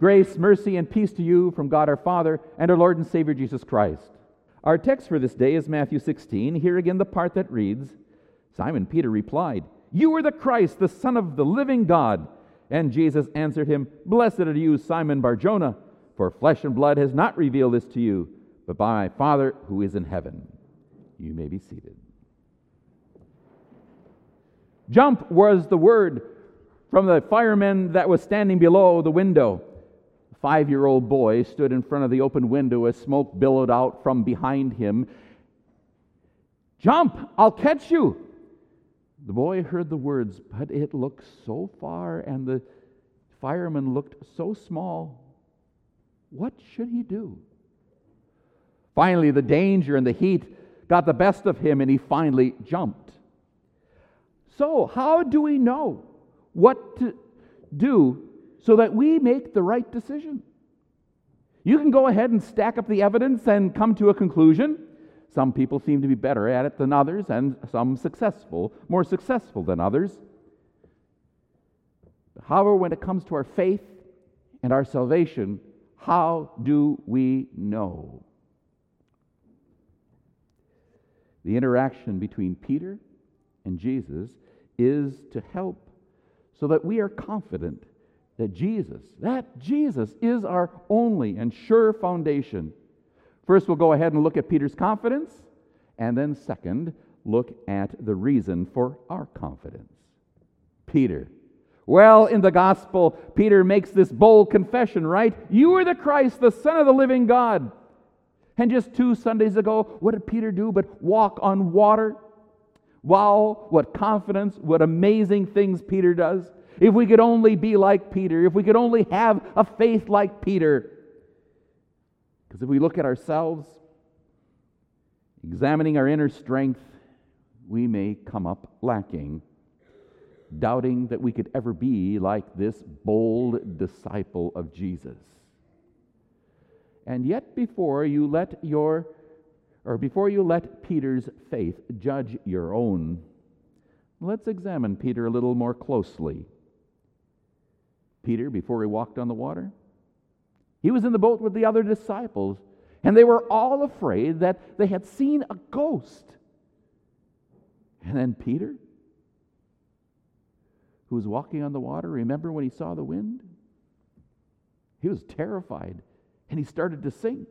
Grace, mercy, and peace to you from God our Father and our Lord and Savior Jesus Christ. Our text for this day is Matthew 16. Here again, the part that reads Simon Peter replied, You are the Christ, the Son of the living God. And Jesus answered him, Blessed are you, Simon Barjona, for flesh and blood has not revealed this to you, but by my Father who is in heaven. You may be seated. Jump was the word from the fireman that was standing below the window. Five year old boy stood in front of the open window as smoke billowed out from behind him. Jump! I'll catch you! The boy heard the words, but it looked so far, and the fireman looked so small. What should he do? Finally, the danger and the heat got the best of him, and he finally jumped. So, how do we know what to do so that we make the right decision? You can go ahead and stack up the evidence and come to a conclusion. Some people seem to be better at it than others, and some successful, more successful than others. However, when it comes to our faith and our salvation, how do we know? The interaction between Peter and Jesus is to help so that we are confident that Jesus, that Jesus is our only and sure foundation. First, we'll go ahead and look at Peter's confidence, and then, second, look at the reason for our confidence. Peter. Well, in the gospel, Peter makes this bold confession, right? You are the Christ, the Son of the living God. And just two Sundays ago, what did Peter do but walk on water? Wow, what confidence, what amazing things Peter does. If we could only be like Peter, if we could only have a faith like Peter. Because if we look at ourselves, examining our inner strength, we may come up lacking, doubting that we could ever be like this bold disciple of Jesus. And yet, before you let your or before you let Peter's faith judge your own, let's examine Peter a little more closely. Peter, before he walked on the water, he was in the boat with the other disciples, and they were all afraid that they had seen a ghost. And then Peter, who was walking on the water, remember when he saw the wind? He was terrified and he started to sink.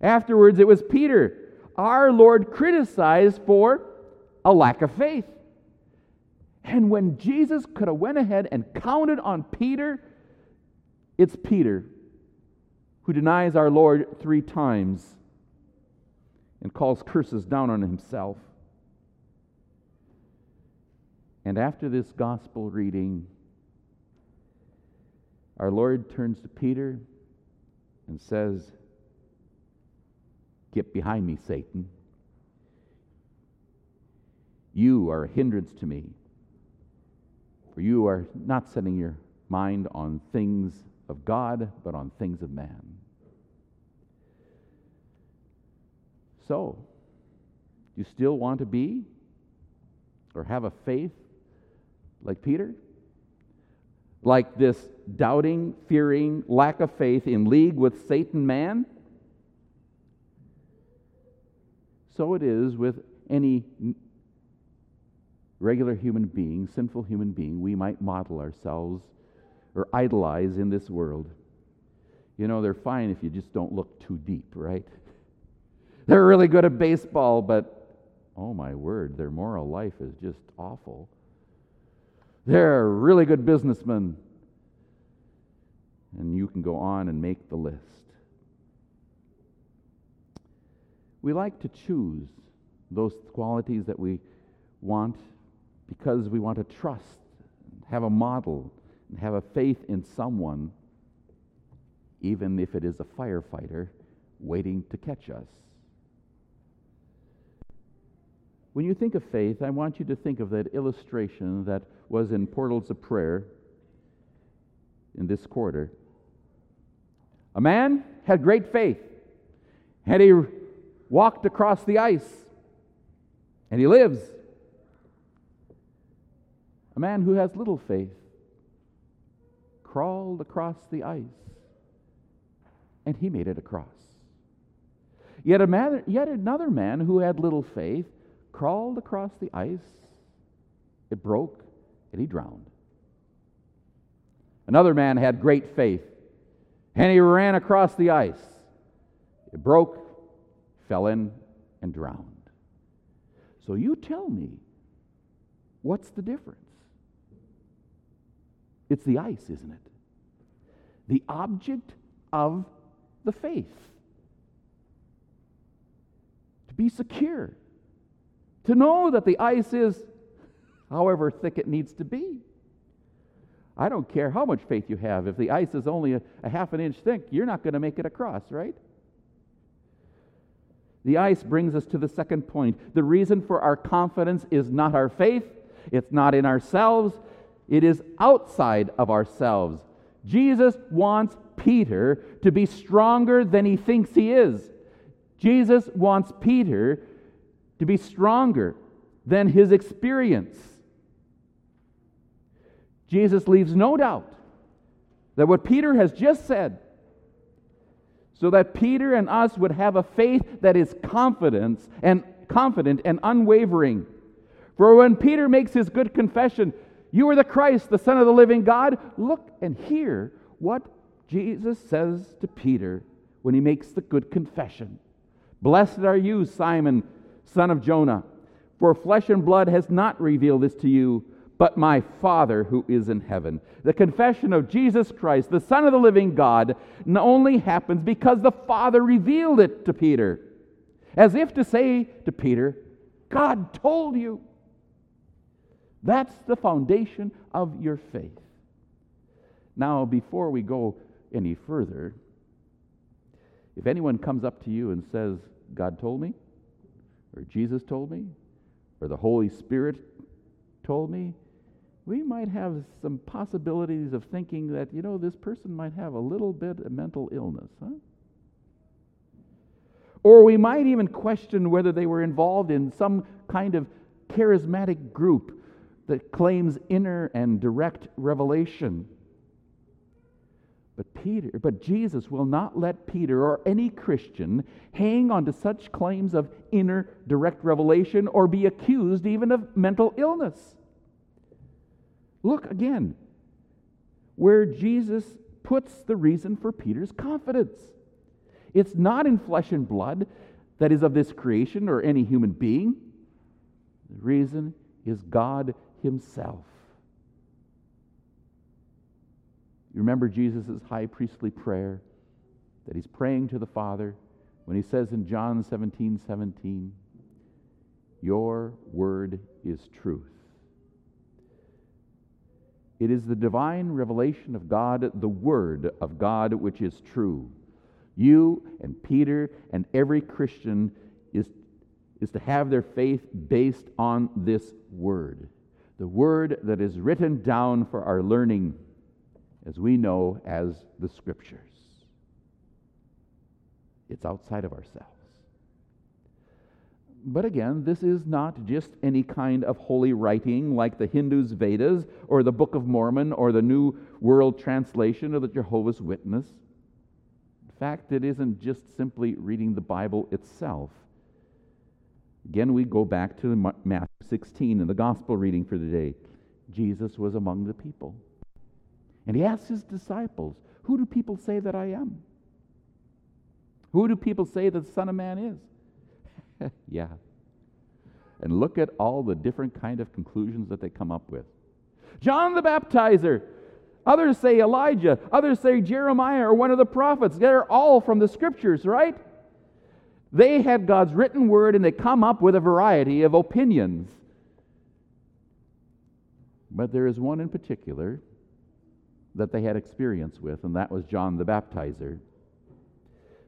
Afterwards, it was Peter, our Lord criticized for a lack of faith. And when Jesus could have went ahead and counted on Peter, it's Peter who denies our Lord three times and calls curses down on himself. And after this gospel reading, our Lord turns to Peter and says, Get behind me, Satan. You are a hindrance to me, for you are not setting your mind on things of God, but on things of man. So, you still want to be or have a faith like Peter? Like this doubting, fearing, lack of faith in league with Satan man? So it is with any regular human being, sinful human being, we might model ourselves or idolize in this world. You know, they're fine if you just don't look too deep, right? They're really good at baseball, but oh my word, their moral life is just awful. They're really good businessmen. And you can go on and make the list. We like to choose those qualities that we want because we want to trust, have a model, and have a faith in someone, even if it is a firefighter waiting to catch us. When you think of faith, I want you to think of that illustration that was in Portals of Prayer in this quarter. A man had great faith, and he walked across the ice, and he lives. A man who has little faith crawled across the ice, and he made it across. Yet, a man, yet another man who had little faith crawled across the ice, it broke, and he drowned. Another man had great faith, and he ran across the ice. It broke, fell in, and drowned. So you tell me, what's the difference? It's the ice, isn't it? The object of the faith. To be secure. To know that the ice is however thick it needs to be. I don't care how much faith you have. If the ice is only a, a half an inch thick, you're not going to make it across, right? The ice brings us to the second point. The reason for our confidence is not our faith, it's not in ourselves, it is outside of ourselves. Jesus wants Peter to be stronger than he thinks he is. Jesus wants Peter to be stronger than his experience. Jesus leaves no doubt that what Peter has just said, so that Peter and us would have a faith that is confidence and confident and unwavering. For when Peter makes his good confession, you are the Christ, the Son of the living God. Look and hear what Jesus says to Peter when he makes the good confession. Blessed are you, Simon, son of Jonah, for flesh and blood has not revealed this to you, but my Father who is in heaven. The confession of Jesus Christ, the Son of the living God, only happens because the Father revealed it to Peter. As if to say to Peter, God told you. That's the foundation of your faith. Now, before we go any further, if anyone comes up to you and says, God told me, or Jesus told me, or the Holy Spirit told me, we might have some possibilities of thinking that, you know, this person might have a little bit of mental illness, huh? Or we might even question whether they were involved in some kind of charismatic group that claims inner and direct revelation. But Peter, but Jesus will not let Peter or any Christian hang on to such claims of inner direct revelation or be accused even of mental illness. Look again where Jesus puts the reason for Peter's confidence. It's not in flesh and blood that is of this creation or any human being. The reason is God himself. You remember Jesus' high priestly prayer that he's praying to the Father when he says in John 17 17, Your word is truth. It is the divine revelation of God, the Word of God, which is true. You and Peter and every Christian is, is to have their faith based on this Word the word that is written down for our learning, as we know as the Scriptures. It's outside of ourselves. But again, this is not just any kind of holy writing like the Hindus' Vedas or the Book of Mormon or the New World Translation or the Jehovah's Witness. In fact, it isn't just simply reading the Bible itself. Again, we go back to Matthew 16 in the gospel reading for the day. Jesus was among the people. And he asked his disciples, Who do people say that I am? Who do people say that the Son of Man is? yeah. And look at all the different kind of conclusions that they come up with. John the Baptizer. Others say Elijah. Others say Jeremiah or one of the prophets. They're all from the scriptures, right? They had God's written word and they come up with a variety of opinions. But there is one in particular that they had experience with, and that was John the Baptizer.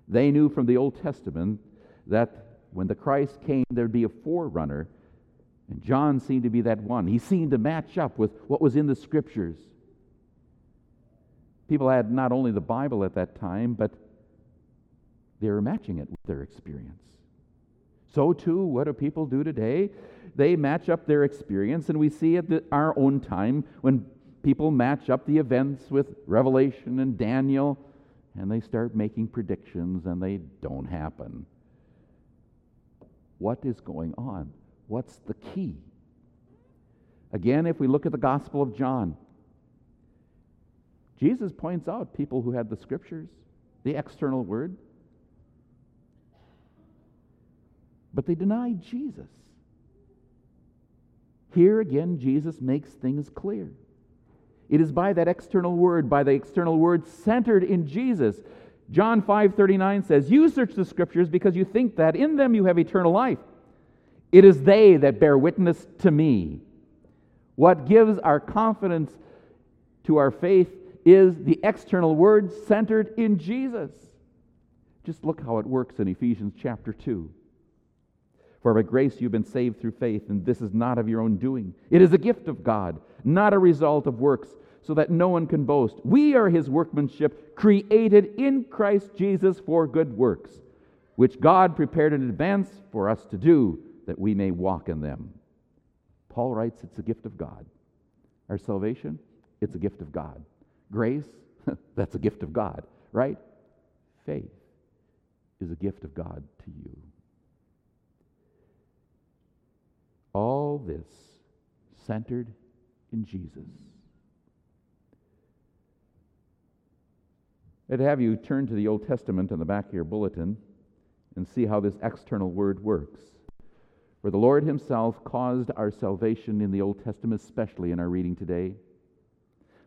They knew from the Old Testament that when the Christ came, there'd be a forerunner, and John seemed to be that one. He seemed to match up with what was in the Scriptures. People had not only the Bible at that time, but they were matching it with their experience. So, too, what do people do today? They match up their experience, and we see at our own time when people match up the events with Revelation and Daniel, and they start making predictions and they don't happen. What is going on? What's the key? Again, if we look at the Gospel of John, Jesus points out people who had the scriptures, the external word, but they denied Jesus. Here again, Jesus makes things clear. It is by that external word, by the external word centered in Jesus. John 5:39 says, "You search the scriptures because you think that in them you have eternal life. It is they that bear witness to me." What gives our confidence to our faith is the external word centered in Jesus. Just look how it works in Ephesians chapter 2. For by grace you've been saved through faith, and this is not of your own doing. It is a gift of God, not a result of works, so that no one can boast. We are his workmanship, created in Christ Jesus for good works, which God prepared in advance for us to do, that we may walk in them. Paul writes it's a gift of God. Our salvation, it's a gift of God. Grace, that's a gift of God, right? Faith is a gift of God to you. All this centered in Jesus. I'd have you turn to the Old Testament on the back of your bulletin and see how this external word works. For the Lord Himself caused our salvation in the Old Testament, especially in our reading today.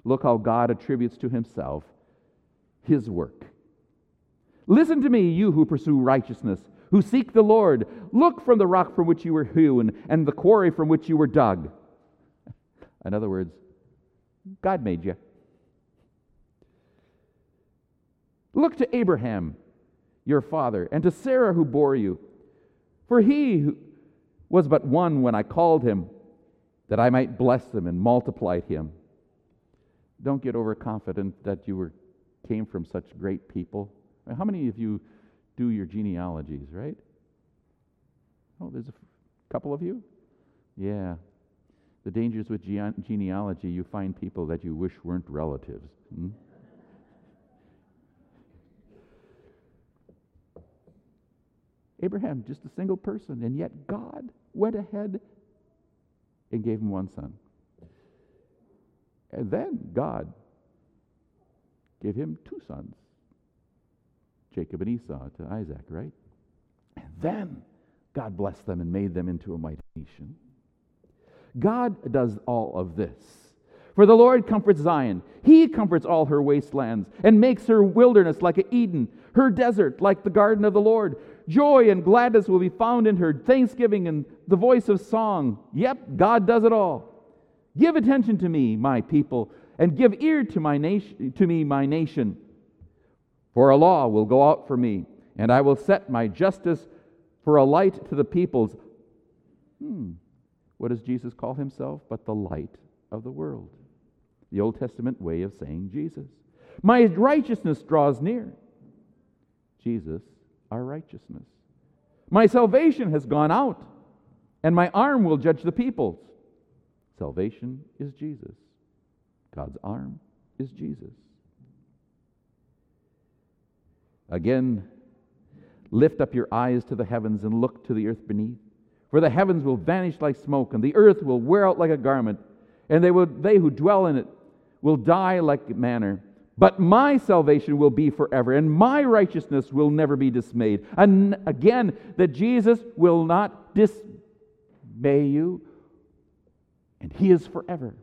Look how God attributes to Himself His work. Listen to me, you who pursue righteousness, who seek the Lord. Look from the rock from which you were hewn and the quarry from which you were dug. In other words, God made you. Look to Abraham, your father, and to Sarah who bore you. For he was but one when I called him, that I might bless him and multiply him. Don't get overconfident that you were, came from such great people. How many of you do your genealogies, right? Oh, there's a couple of you? Yeah. The dangers with ge- genealogy, you find people that you wish weren't relatives. Hmm? Abraham, just a single person, and yet God went ahead and gave him one son. And then God gave him two sons, Jacob and Esau to Isaac, right? And then God blessed them and made them into a mighty nation. God does all of this. For the Lord comforts Zion. He comforts all her wastelands and makes her wilderness like Eden, her desert like the garden of the Lord. Joy and gladness will be found in her, thanksgiving and the voice of song. Yep, God does it all. Give attention to me, my people, and give ear to, my nation, to me, my nation. For a law will go out for me, and I will set my justice for a light to the peoples. Hmm. What does Jesus call himself? But the light of the world. The Old Testament way of saying Jesus. My righteousness draws near. Jesus, our righteousness. My salvation has gone out, and my arm will judge the peoples. Salvation is Jesus. God's arm is Jesus. Again, lift up your eyes to the heavens and look to the earth beneath. For the heavens will vanish like smoke, and the earth will wear out like a garment, and they, will, they who dwell in it will die like manner. But my salvation will be forever, and my righteousness will never be dismayed. And again, that Jesus will not dismay you and he is forever.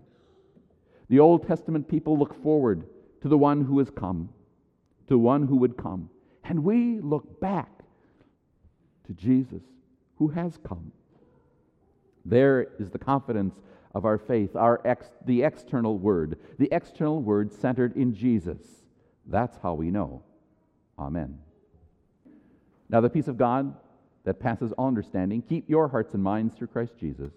The Old Testament people look forward to the one who has come, to one who would come. And we look back to Jesus who has come. There is the confidence of our faith, our ex, the external word, the external word centered in Jesus. That's how we know. Amen. Now, the peace of God that passes all understanding, keep your hearts and minds through Christ Jesus.